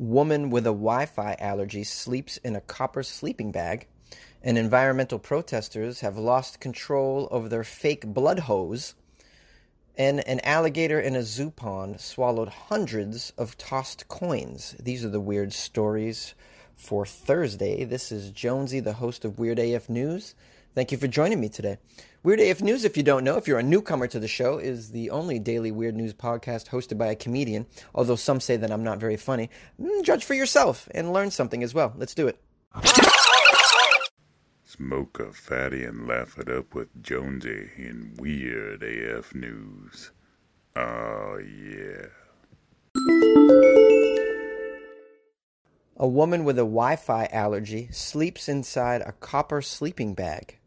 Woman with a Wi Fi allergy sleeps in a copper sleeping bag. And environmental protesters have lost control over their fake blood hose. And an alligator in a zoo pond swallowed hundreds of tossed coins. These are the weird stories for Thursday. This is Jonesy, the host of Weird AF News. Thank you for joining me today. Weird AF News, if you don't know, if you're a newcomer to the show, is the only daily weird news podcast hosted by a comedian. Although some say that I'm not very funny. Mm, judge for yourself and learn something as well. Let's do it. Smoke a fatty and laugh it up with Jonesy in Weird AF News. Oh, yeah. A woman with a Wi Fi allergy sleeps inside a copper sleeping bag.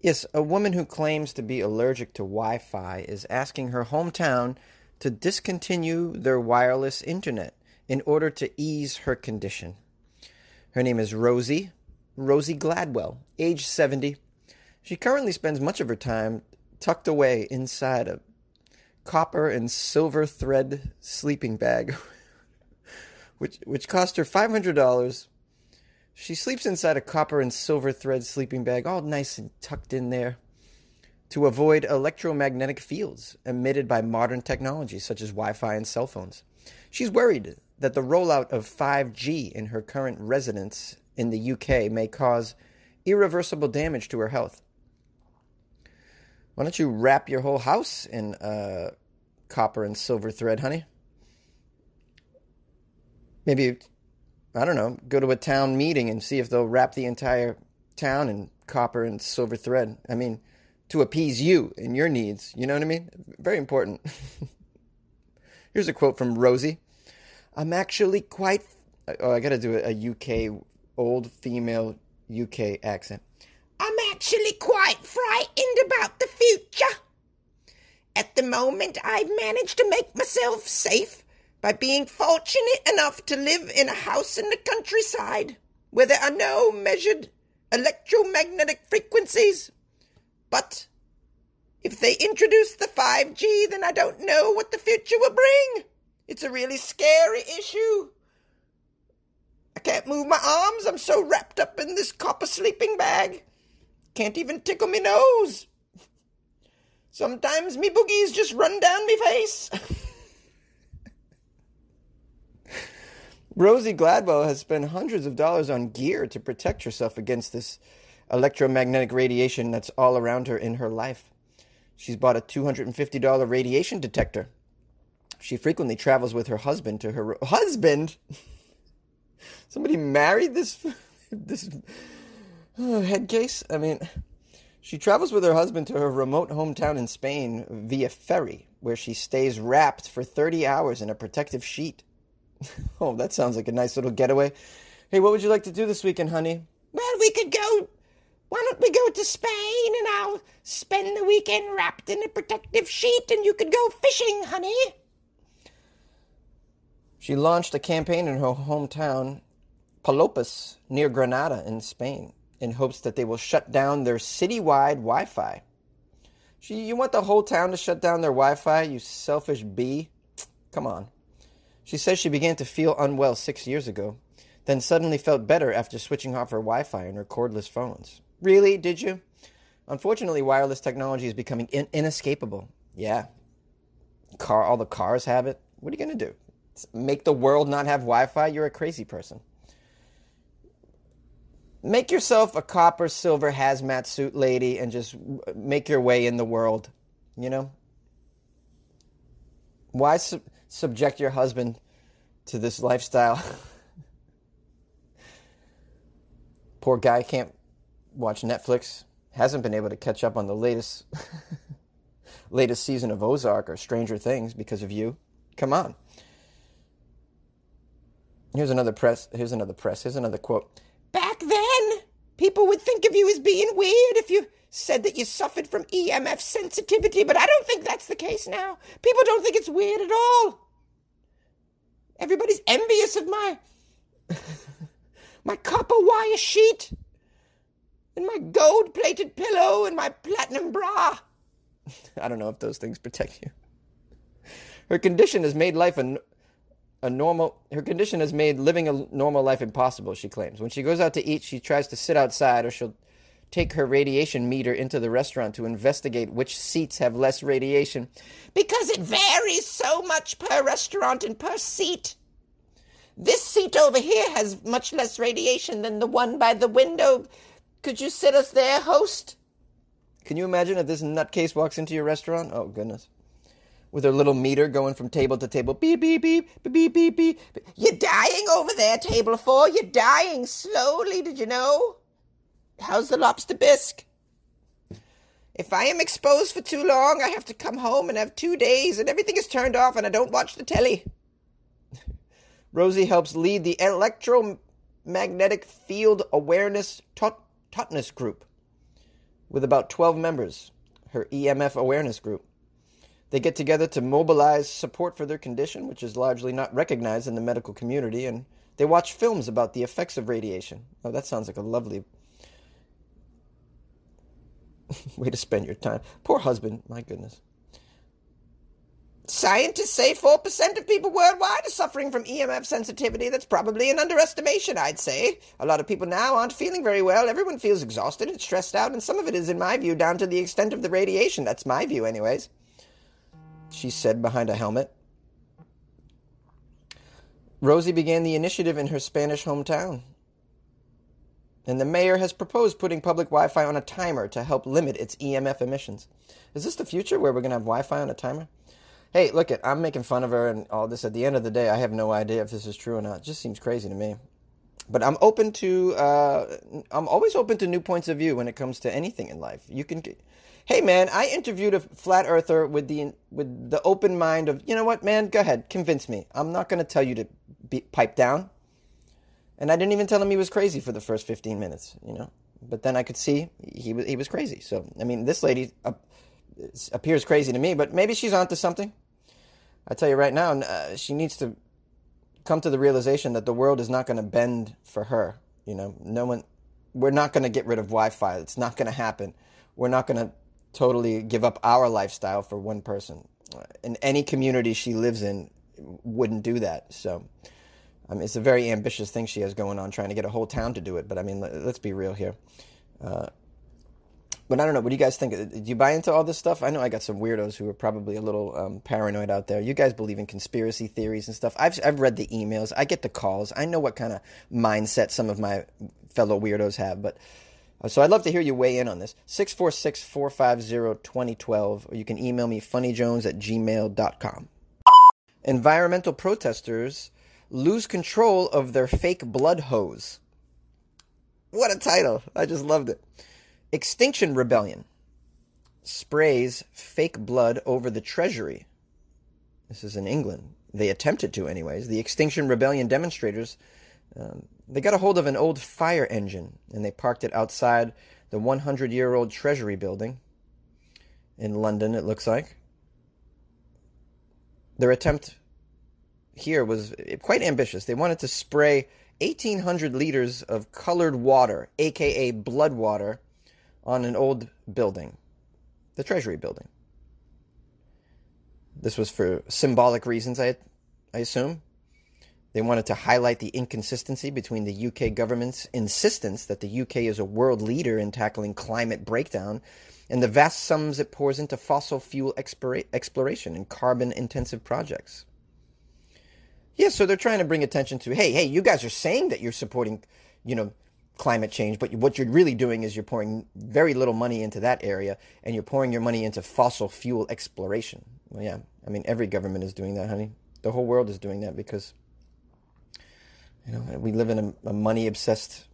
Yes, a woman who claims to be allergic to Wi Fi is asking her hometown to discontinue their wireless internet in order to ease her condition. Her name is Rosie, Rosie Gladwell, age 70. She currently spends much of her time tucked away inside a copper and silver thread sleeping bag, which, which cost her $500 she sleeps inside a copper and silver thread sleeping bag, all nice and tucked in there, to avoid electromagnetic fields emitted by modern technology such as Wi Fi and cell phones. She's worried that the rollout of 5G in her current residence in the UK may cause irreversible damage to her health. Why don't you wrap your whole house in uh, copper and silver thread, honey? Maybe I don't know, go to a town meeting and see if they'll wrap the entire town in copper and silver thread. I mean, to appease you and your needs. You know what I mean? Very important. Here's a quote from Rosie. I'm actually quite. Oh, I got to do a UK, old female UK accent. I'm actually quite frightened about the future. At the moment, I've managed to make myself safe by being fortunate enough to live in a house in the countryside where there are no measured electromagnetic frequencies. But if they introduce the 5G, then I don't know what the future will bring. It's a really scary issue. I can't move my arms. I'm so wrapped up in this copper sleeping bag. Can't even tickle me nose. Sometimes me boogies just run down me face. Rosie Gladwell has spent hundreds of dollars on gear to protect herself against this electromagnetic radiation that's all around her in her life. She's bought a $250 radiation detector. She frequently travels with her husband to her husband. Somebody married this this uh, head case. I mean, she travels with her husband to her remote hometown in Spain via ferry, where she stays wrapped for 30 hours in a protective sheet. oh, that sounds like a nice little getaway. Hey, what would you like to do this weekend, honey? Well, we could go. Why don't we go to Spain and I'll spend the weekend wrapped in a protective sheet and you could go fishing, honey? She launched a campaign in her hometown, Polopos, near Granada in Spain, in hopes that they will shut down their citywide Wi Fi. She, you want the whole town to shut down their Wi Fi, you selfish bee? Come on. She says she began to feel unwell six years ago, then suddenly felt better after switching off her Wi Fi and her cordless phones. Really? Did you? Unfortunately, wireless technology is becoming in- inescapable. Yeah. Car, all the cars have it. What are you going to do? Make the world not have Wi Fi? You're a crazy person. Make yourself a copper silver hazmat suit lady and just make your way in the world. You know? Why? Su- subject your husband to this lifestyle. Poor guy can't watch Netflix. Hasn't been able to catch up on the latest latest season of Ozark or Stranger Things because of you. Come on. Here's another press. Here's another press. Here's another quote. Back then, people would think of you as being weird if you said that you suffered from EMF sensitivity, but I don't think that's the case now. People don't think it's weird at all. Everybody's envious of my my copper wire sheet and my gold plated pillow and my platinum bra. I don't know if those things protect you. Her condition has made life a a normal her condition has made living a normal life impossible, she claims. When she goes out to eat, she tries to sit outside or she'll take her radiation meter into the restaurant to investigate which seats have less radiation. Because it varies so much per restaurant and per seat. This seat over here has much less radiation than the one by the window. Could you sit us there, host? Can you imagine if this nutcase walks into your restaurant? Oh, goodness. With her little meter going from table to table. Beep, beep, beep, beep, beep, beep. beep. You're dying over there, table four. You're dying slowly, did you know? How's the lobster bisque? If I am exposed for too long, I have to come home and have two days, and everything is turned off, and I don't watch the telly. Rosie helps lead the Electromagnetic Field Awareness Tot- Totnes Group with about 12 members, her EMF awareness group. They get together to mobilize support for their condition, which is largely not recognized in the medical community, and they watch films about the effects of radiation. Oh, that sounds like a lovely way to spend your time. Poor husband, my goodness. Scientists say 4% of people worldwide are suffering from EMF sensitivity. That's probably an underestimation, I'd say. A lot of people now aren't feeling very well. Everyone feels exhausted and stressed out, and some of it is, in my view, down to the extent of the radiation. That's my view, anyways. She said behind a helmet. Rosie began the initiative in her Spanish hometown. And the mayor has proposed putting public Wi Fi on a timer to help limit its EMF emissions. Is this the future where we're going to have Wi Fi on a timer? Hey, look it, I'm making fun of her and all this. At the end of the day, I have no idea if this is true or not. It just seems crazy to me. But I'm open to, uh, I'm always open to new points of view when it comes to anything in life. You can, hey man, I interviewed a flat earther with the with the open mind of, you know what, man, go ahead, convince me. I'm not going to tell you to be, pipe down. And I didn't even tell him he was crazy for the first 15 minutes, you know. But then I could see he he was crazy. So I mean, this lady, uh, appears crazy to me, but maybe she's onto something. I tell you right now, uh, she needs to come to the realization that the world is not going to bend for her. You know, no one, we're not going to get rid of Wi-Fi. It's not going to happen. We're not going to totally give up our lifestyle for one person. In any community she lives in, wouldn't do that. So, It's a very ambitious thing she has going on, trying to get a whole town to do it. But I mean, let's be real here. Uh, but I don't know. What do you guys think? Do you buy into all this stuff? I know I got some weirdos who are probably a little um, paranoid out there. You guys believe in conspiracy theories and stuff. I've I've read the emails. I get the calls. I know what kind of mindset some of my fellow weirdos have. But uh, so I'd love to hear you weigh in on this. 646-450-2012 or you can email me funnyjones at gmail.com. Environmental protesters lose control of their fake blood hose. What a title. I just loved it. Extinction Rebellion sprays fake blood over the Treasury. This is in England. They attempted to, anyways. The Extinction Rebellion demonstrators um, they got a hold of an old fire engine and they parked it outside the 100 year old Treasury building in London. It looks like their attempt here was quite ambitious. They wanted to spray 1,800 liters of colored water, aka blood water on an old building, the Treasury building. This was for symbolic reasons, I, I assume. They wanted to highlight the inconsistency between the UK government's insistence that the UK is a world leader in tackling climate breakdown and the vast sums it pours into fossil fuel exploration and carbon intensive projects. Yeah, so they're trying to bring attention to, hey, hey, you guys are saying that you're supporting, you know, climate change, but what you're really doing is you're pouring very little money into that area and you're pouring your money into fossil fuel exploration. Well, yeah, I mean, every government is doing that, honey. The whole world is doing that because, you know, we live in a, a money obsessed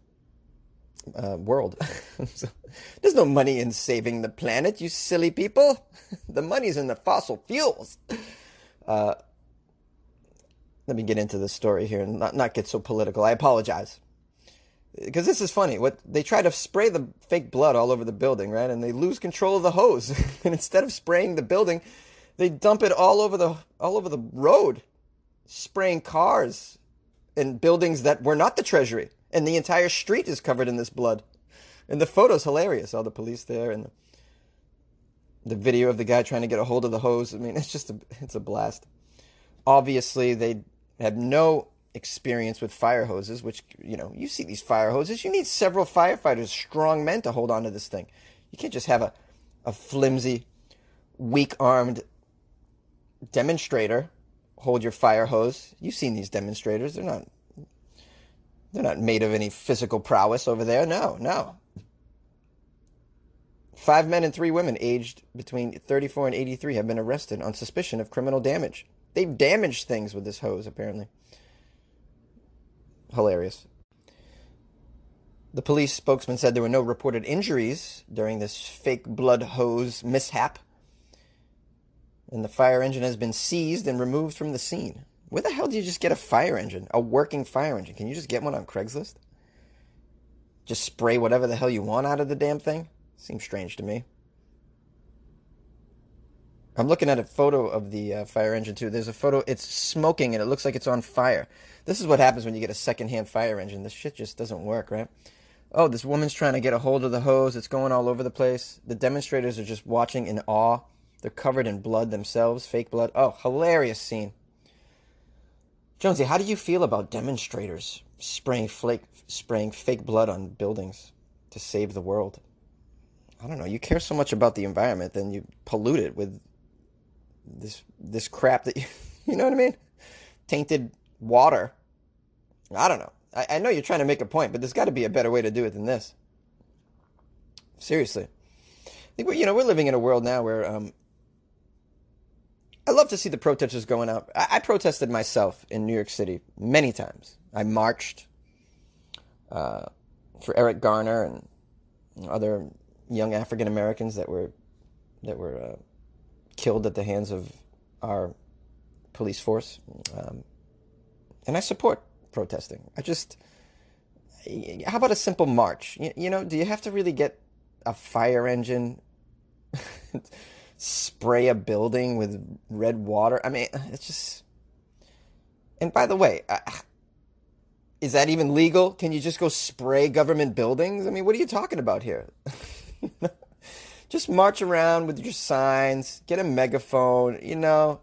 uh, world. so, there's no money in saving the planet, you silly people. the money's in the fossil fuels. Uh, let me get into the story here and not, not get so political. I apologize because this is funny. What they try to spray the fake blood all over the building, right? And they lose control of the hose. and instead of spraying the building, they dump it all over the all over the road, spraying cars and buildings that were not the treasury. And the entire street is covered in this blood. And the photo's hilarious. All the police there and the, the video of the guy trying to get a hold of the hose. I mean, it's just a it's a blast. Obviously, they have no experience with fire hoses, which, you know, you see these fire hoses. You need several firefighters, strong men to hold on to this thing. You can't just have a, a flimsy, weak armed demonstrator hold your fire hose. You've seen these demonstrators. They're not they're not made of any physical prowess over there. No, no. Five men and three women aged between 34 and 83 have been arrested on suspicion of criminal damage. They've damaged things with this hose, apparently. Hilarious. The police spokesman said there were no reported injuries during this fake blood hose mishap, and the fire engine has been seized and removed from the scene. Where the hell do you just get a fire engine? A working fire engine? Can you just get one on Craigslist? Just spray whatever the hell you want out of the damn thing? Seems strange to me. I'm looking at a photo of the uh, fire engine too. There's a photo, it's smoking and it looks like it's on fire. This is what happens when you get a secondhand fire engine. This shit just doesn't work, right? Oh, this woman's trying to get a hold of the hose. It's going all over the place. The demonstrators are just watching in awe. They're covered in blood themselves, fake blood. Oh, hilarious scene. Jonesy, how do you feel about demonstrators spraying flake, spraying fake blood on buildings to save the world? I don't know. You care so much about the environment, then you pollute it with this this crap that you, you know what I mean? Tainted water. I don't know. I, I know you're trying to make a point, but there's got to be a better way to do it than this. Seriously, I think we're, you know we're living in a world now where um, I love to see the protesters going out. I, I, protested myself in New York City many times. I marched uh, for Eric Garner and other young African Americans that were that were uh, killed at the hands of our police force. Um, and I support protesting. I just, how about a simple march? You, you know, do you have to really get a fire engine, spray a building with red water? I mean, it's just. And by the way, is that even legal? Can you just go spray government buildings? I mean, what are you talking about here? just march around with your signs, get a megaphone, you know.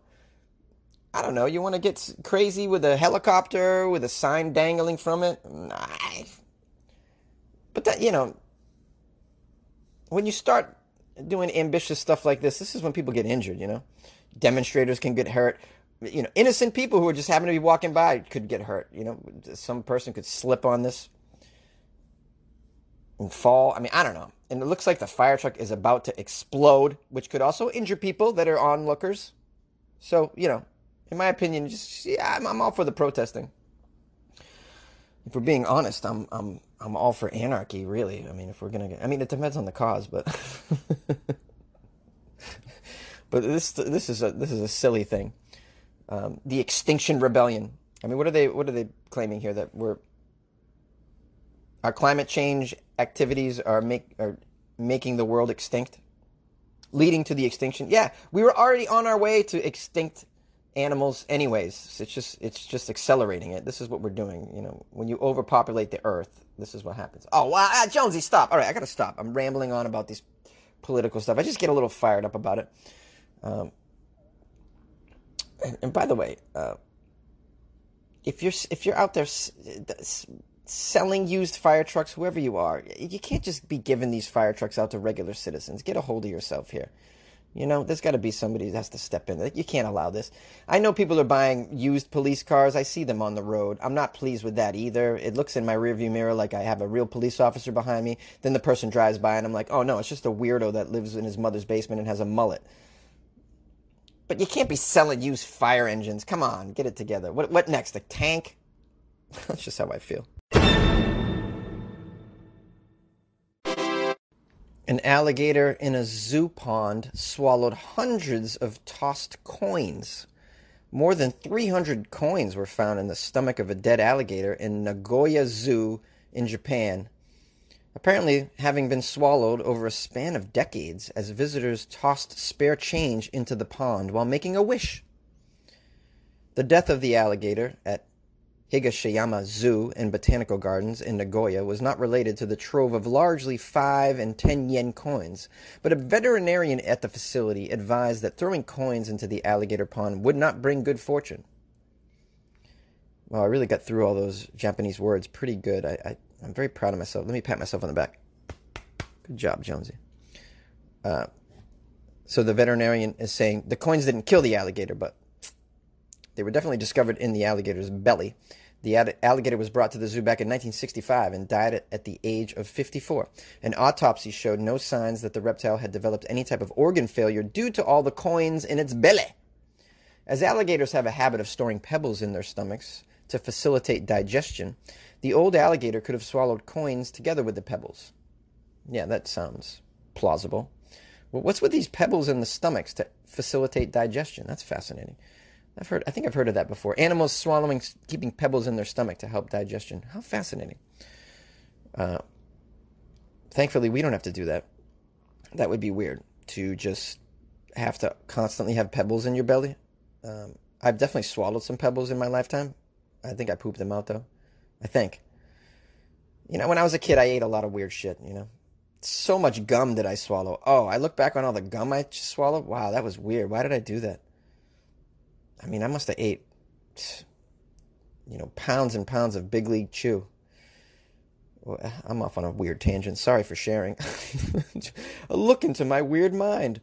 I don't know, you want to get crazy with a helicopter with a sign dangling from it? Nah. But that, you know, when you start doing ambitious stuff like this, this is when people get injured, you know. Demonstrators can get hurt. You know, innocent people who are just happen to be walking by could get hurt. You know, some person could slip on this and fall. I mean, I don't know. And it looks like the fire truck is about to explode, which could also injure people that are onlookers. So, you know, in my opinion, just yeah, I'm, I'm all for the protesting. If we're being honest, I'm I'm I'm all for anarchy. Really, I mean, if we're gonna get, I mean, it depends on the cause, but but this this is a this is a silly thing. Um, the Extinction Rebellion. I mean, what are they what are they claiming here that we're our climate change activities are make are making the world extinct, leading to the extinction. Yeah, we were already on our way to extinct animals anyways. It's just it's just accelerating it. This is what we're doing you know. When you overpopulate the earth this is what happens. Oh wow ah, jonesy stop. All right i gotta stop. I'm rambling on about these political stuff. I just get a little fired up about it. Um, and, and, by the way uh, if you're if you're out there selling used fire trucks whoever you are you can't just be giving these fire trucks out to regular citizens get a hold of yourself here you know, there's got to be somebody that has to step in. You can't allow this. I know people are buying used police cars. I see them on the road. I'm not pleased with that either. It looks in my rearview mirror like I have a real police officer behind me. Then the person drives by and I'm like, oh no, it's just a weirdo that lives in his mother's basement and has a mullet. But you can't be selling used fire engines. Come on, get it together. What, what next? A tank? That's just how I feel. An alligator in a zoo pond swallowed hundreds of tossed coins. More than 300 coins were found in the stomach of a dead alligator in Nagoya Zoo in Japan, apparently having been swallowed over a span of decades as visitors tossed spare change into the pond while making a wish. The death of the alligator at Higashiyama Zoo and Botanical Gardens in Nagoya was not related to the trove of largely 5 and 10 yen coins, but a veterinarian at the facility advised that throwing coins into the alligator pond would not bring good fortune. Well, I really got through all those Japanese words pretty good. I, I, am very proud of myself. Let me pat myself on the back. Good job, Jonesy. Uh, so the veterinarian is saying the coins didn't kill the alligator, but they were definitely discovered in the alligator's belly. The alligator was brought to the zoo back in 1965 and died at the age of 54. An autopsy showed no signs that the reptile had developed any type of organ failure due to all the coins in its belly. As alligators have a habit of storing pebbles in their stomachs to facilitate digestion, the old alligator could have swallowed coins together with the pebbles. Yeah, that sounds plausible. Well, what's with these pebbles in the stomachs to facilitate digestion? That's fascinating. I've heard. I think I've heard of that before. Animals swallowing, keeping pebbles in their stomach to help digestion. How fascinating. Uh, thankfully, we don't have to do that. That would be weird to just have to constantly have pebbles in your belly. Um, I've definitely swallowed some pebbles in my lifetime. I think I pooped them out though. I think. You know, when I was a kid, I ate a lot of weird shit. You know, so much gum did I swallow. Oh, I look back on all the gum I swallowed. Wow, that was weird. Why did I do that? I mean, I must have ate, you know, pounds and pounds of big league chew. I'm off on a weird tangent. Sorry for sharing. a look into my weird mind.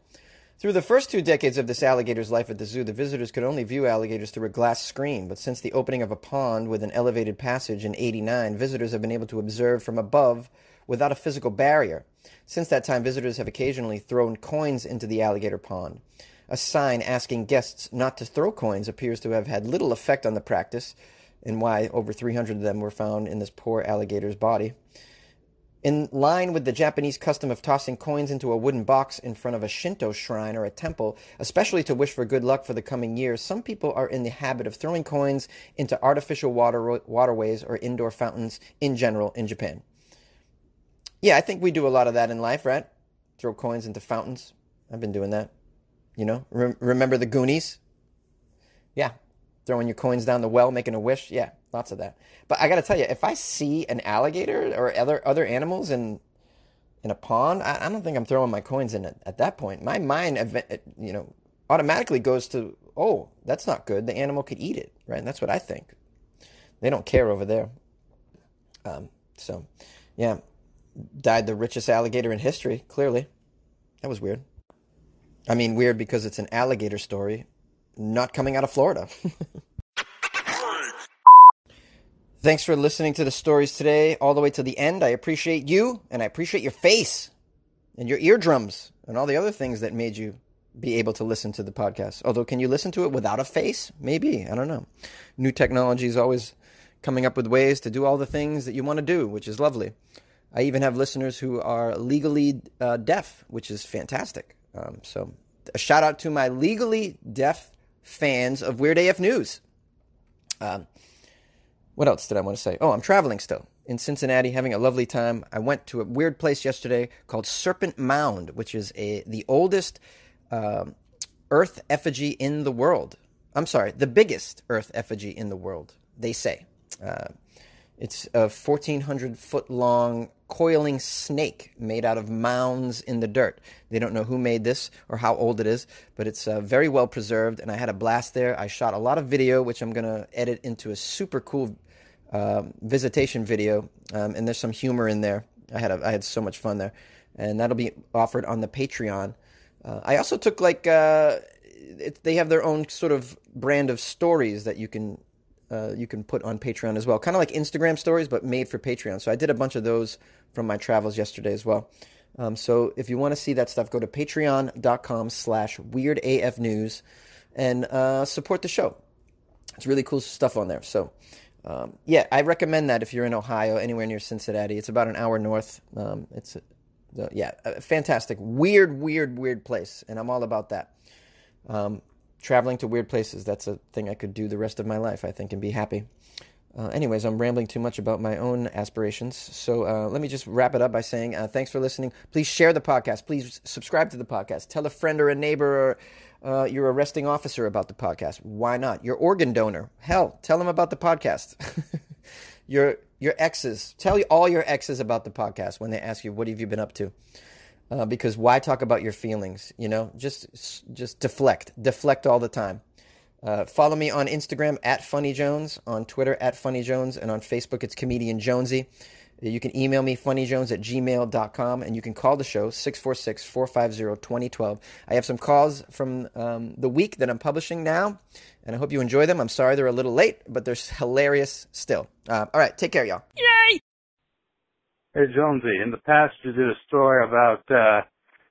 Through the first two decades of this alligator's life at the zoo, the visitors could only view alligators through a glass screen. But since the opening of a pond with an elevated passage in 89, visitors have been able to observe from above without a physical barrier. Since that time, visitors have occasionally thrown coins into the alligator pond. A sign asking guests not to throw coins appears to have had little effect on the practice, and why over 300 of them were found in this poor alligator's body. In line with the Japanese custom of tossing coins into a wooden box in front of a Shinto shrine or a temple, especially to wish for good luck for the coming year, some people are in the habit of throwing coins into artificial water, waterways or indoor fountains in general in Japan. Yeah, I think we do a lot of that in life, right? Throw coins into fountains. I've been doing that. You know, Re- remember the Goonies? Yeah, throwing your coins down the well, making a wish. Yeah, lots of that. But I got to tell you, if I see an alligator or other other animals in in a pond, I, I don't think I'm throwing my coins in it at that point. My mind, you know, automatically goes to, oh, that's not good. The animal could eat it, right? And that's what I think. They don't care over there. Um, so, yeah, died the richest alligator in history. Clearly, that was weird. I mean, weird because it's an alligator story, not coming out of Florida. Thanks for listening to the stories today, all the way to the end. I appreciate you, and I appreciate your face, and your eardrums, and all the other things that made you be able to listen to the podcast. Although, can you listen to it without a face? Maybe. I don't know. New technology is always coming up with ways to do all the things that you want to do, which is lovely. I even have listeners who are legally uh, deaf, which is fantastic. Um, so a shout out to my legally deaf fans of Weird AF News. Um, what else did I want to say? Oh, I'm traveling still in Cincinnati, having a lovely time. I went to a weird place yesterday called Serpent Mound, which is a the oldest um, Earth effigy in the world. I'm sorry, the biggest Earth effigy in the world. They say. Uh, it's a 1,400 foot long coiling snake made out of mounds in the dirt. They don't know who made this or how old it is, but it's uh, very well preserved, and I had a blast there. I shot a lot of video, which I'm going to edit into a super cool uh, visitation video, um, and there's some humor in there. I had a, I had so much fun there, and that'll be offered on the Patreon. Uh, I also took like uh, it, they have their own sort of brand of stories that you can uh, you can put on Patreon as well. Kind of like Instagram stories, but made for Patreon. So I did a bunch of those from my travels yesterday as well. Um, so if you want to see that stuff, go to patreon.com slash weirdafnews and uh, support the show. It's really cool stuff on there. So um, yeah, I recommend that if you're in Ohio, anywhere near Cincinnati. It's about an hour north. Um, it's uh, yeah, a fantastic, weird, weird, weird place, and I'm all about that. Um, traveling to weird places. That's a thing I could do the rest of my life, I think, and be happy. Uh, anyways, I'm rambling too much about my own aspirations. So uh, let me just wrap it up by saying uh, thanks for listening. Please share the podcast. Please subscribe to the podcast. Tell a friend or a neighbor or uh, your arresting officer about the podcast. Why not? Your organ donor. Hell, tell them about the podcast. your your exes. Tell all your exes about the podcast when they ask you, what have you been up to? Uh, because why talk about your feelings? You know, just just deflect, deflect all the time. Uh, follow me on Instagram at Funny Jones, on Twitter at Funny Jones, and on Facebook it's Comedian Jonesy. You can email me funnyjones at gmail.com and you can call the show 646 450 2012. I have some calls from um, the week that I'm publishing now, and I hope you enjoy them. I'm sorry they're a little late, but they're hilarious still. Uh, all right, take care, y'all. Yay! Hey, Jonesy, in the past you did a story about uh,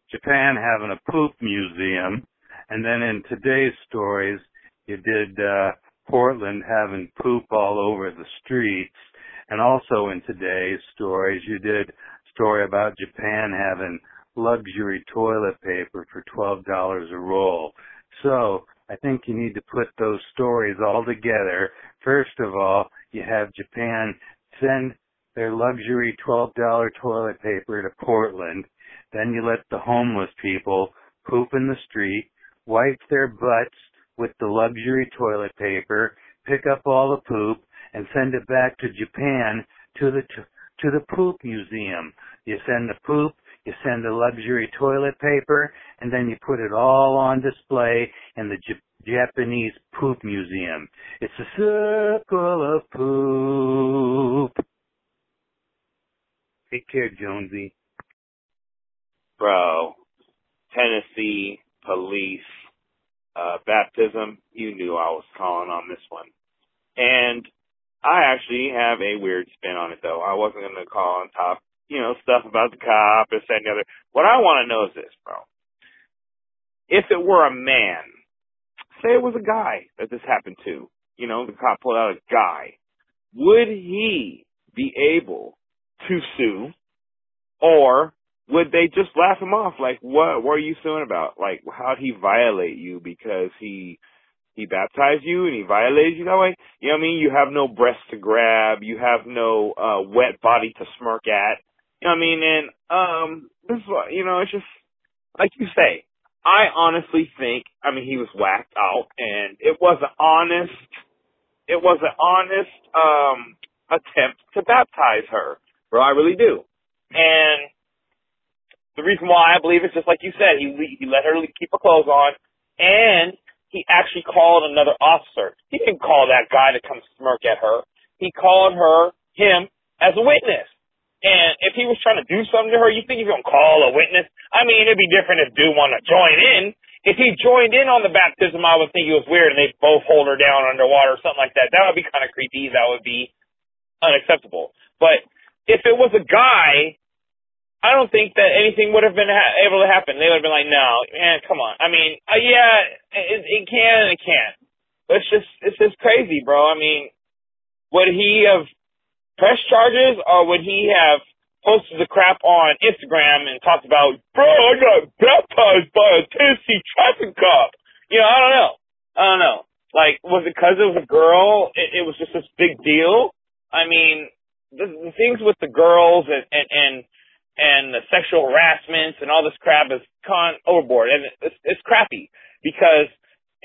Japan having a poop museum, and then in today's stories you did uh, Portland having poop all over the streets. And also in today's stories, you did a story about Japan having luxury toilet paper for $12 a roll. So I think you need to put those stories all together. First of all, you have Japan send their luxury $12 toilet paper to Portland. Then you let the homeless people poop in the street, wipe their butts with the luxury toilet paper, pick up all the poop, and send it back to Japan to the to the poop museum. You send the poop, you send the luxury toilet paper, and then you put it all on display in the J- Japanese poop museum. It's a circle of poop. Take care, Jonesy. Bro, Tennessee police uh, baptism. You knew I was calling on this one, and I actually have a weird spin on it though. I wasn't going to call on top, you know, stuff about the cop and that and the other. What I want to know is this, bro. If it were a man, say it was a guy that this happened to, you know, the cop pulled out a guy, would he be able to sue or would they just laugh him off? Like, what, what are you suing about? Like, how'd he violate you because he he baptized you and he violated you that way. You know what I mean? You have no breast to grab. You have no uh wet body to smirk at. You know what I mean? And um this is what you know, it's just like you say, I honestly think I mean he was whacked out and it was an honest it was an honest um attempt to baptize her. Bro, I really do. And the reason why I believe it's just like you said, he he let her keep her clothes on and he actually called another officer. He didn't call that guy to come smirk at her. He called her, him, as a witness. And if he was trying to do something to her, you think he's gonna call a witness? I mean, it'd be different if dude wanted to join in. If he joined in on the baptism, I would think it was weird and they both hold her down underwater or something like that. That would be kind of creepy. That would be unacceptable. But if it was a guy I don't think that anything would have been ha- able to happen. They would have been like, no, man, come on. I mean, uh, yeah, it, it can and it can't. But it's just, it's just crazy, bro. I mean, would he have pressed charges or would he have posted the crap on Instagram and talked about, bro, I got baptized by a Tennessee traffic cop? You know, I don't know. I don't know. Like, was it because it was a girl? It, it was just this big deal. I mean, the, the things with the girls and, and, and and the sexual harassment and all this crap is gone overboard. And it's, it's crappy because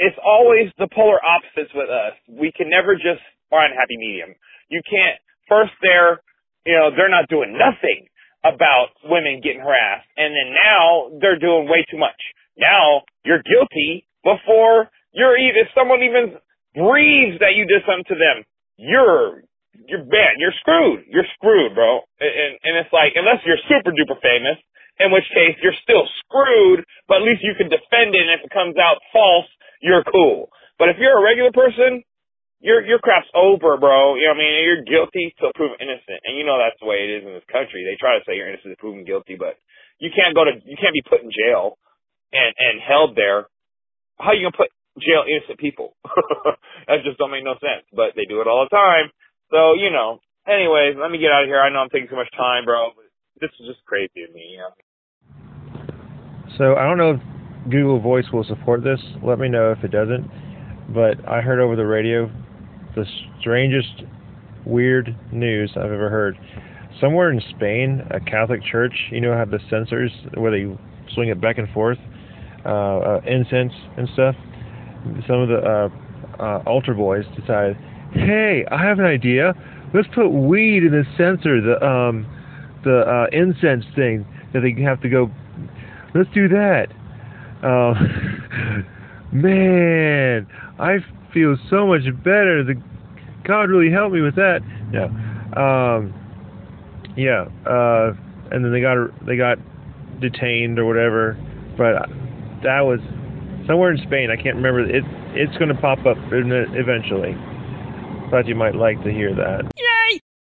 it's always the polar opposites with us. We can never just find a happy medium. You can't, first they're, you know, they're not doing nothing about women getting harassed. And then now they're doing way too much. Now you're guilty before you're even, if someone even breathes that you did something to them, you're you're bad. You're screwed. You're screwed, bro. And and it's like unless you're super duper famous, in which case you're still screwed, but at least you can defend it. And if it comes out false, you're cool. But if you're a regular person, your your crap's over, bro. You know what I mean? You're guilty till proven innocent, and you know that's the way it is in this country. They try to say you're innocent until proven guilty, but you can't go to you can't be put in jail and and held there. How you gonna put jail innocent people? that just don't make no sense. But they do it all the time. So, you know, anyways, let me get out of here. I know I'm taking too much time, bro, this is just crazy to me, you know? So, I don't know if Google Voice will support this. Let me know if it doesn't. But I heard over the radio the strangest, weird news I've ever heard. Somewhere in Spain, a Catholic church, you know, have the censers where they swing it back and forth, uh, uh, incense and stuff. Some of the uh, uh, altar boys decided hey, I have an idea. Let's put weed in the censer, the um, the uh, incense thing that they have to go. Let's do that. Uh, man, I feel so much better. The God really helped me with that. Yeah. um, yeah, uh, and then they got they got detained or whatever. But that was somewhere in Spain. I can't remember. It it's going to pop up eventually. Thought you might like to hear that. Yeah.